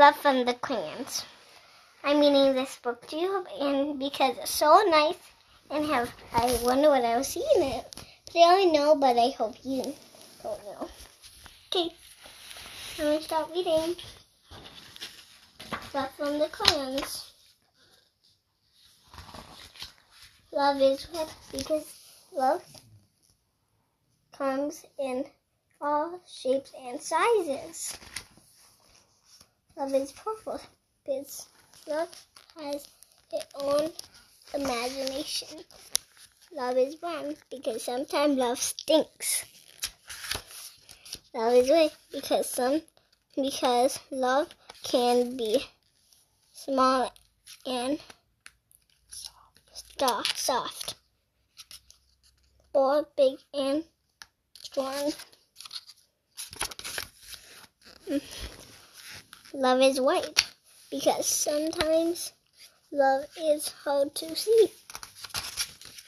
love from the crayons. I'm reading this book too, and because it's so nice and have I wonder what I'll see in it. They already know, but I hope you don't know. Okay, I'm gonna start reading. Love from the crayons. Love is what because love comes in all shapes and sizes. Love is powerful because love has its own imagination. Love is wrong because sometimes love stinks. Love is right because some because love can be small and soft, soft or big and strong. Mm. Love is white because sometimes love is hard to see.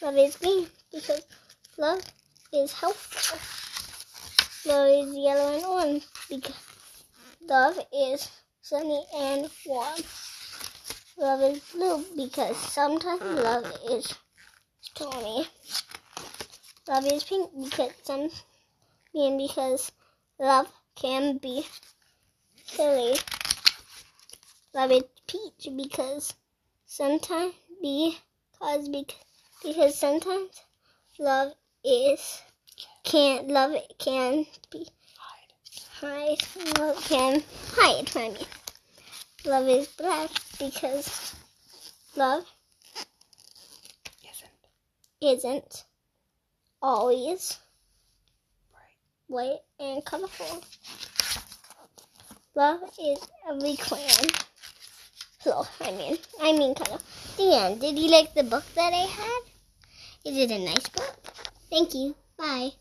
Love is green because love is helpful. Love is yellow and orange because love is sunny and warm. Love is blue because sometimes love is stormy. Love is pink because some and because love can be silly. Love is peach because sometimes because because sometimes love is can't love it can be hide love can hide from me. Love is black because love Isn't. isn't always white and colorful. Love is every clan. Hello, I mean, I mean color. Dan, did you like the book that I had? Is it a nice book? Thank you. Bye.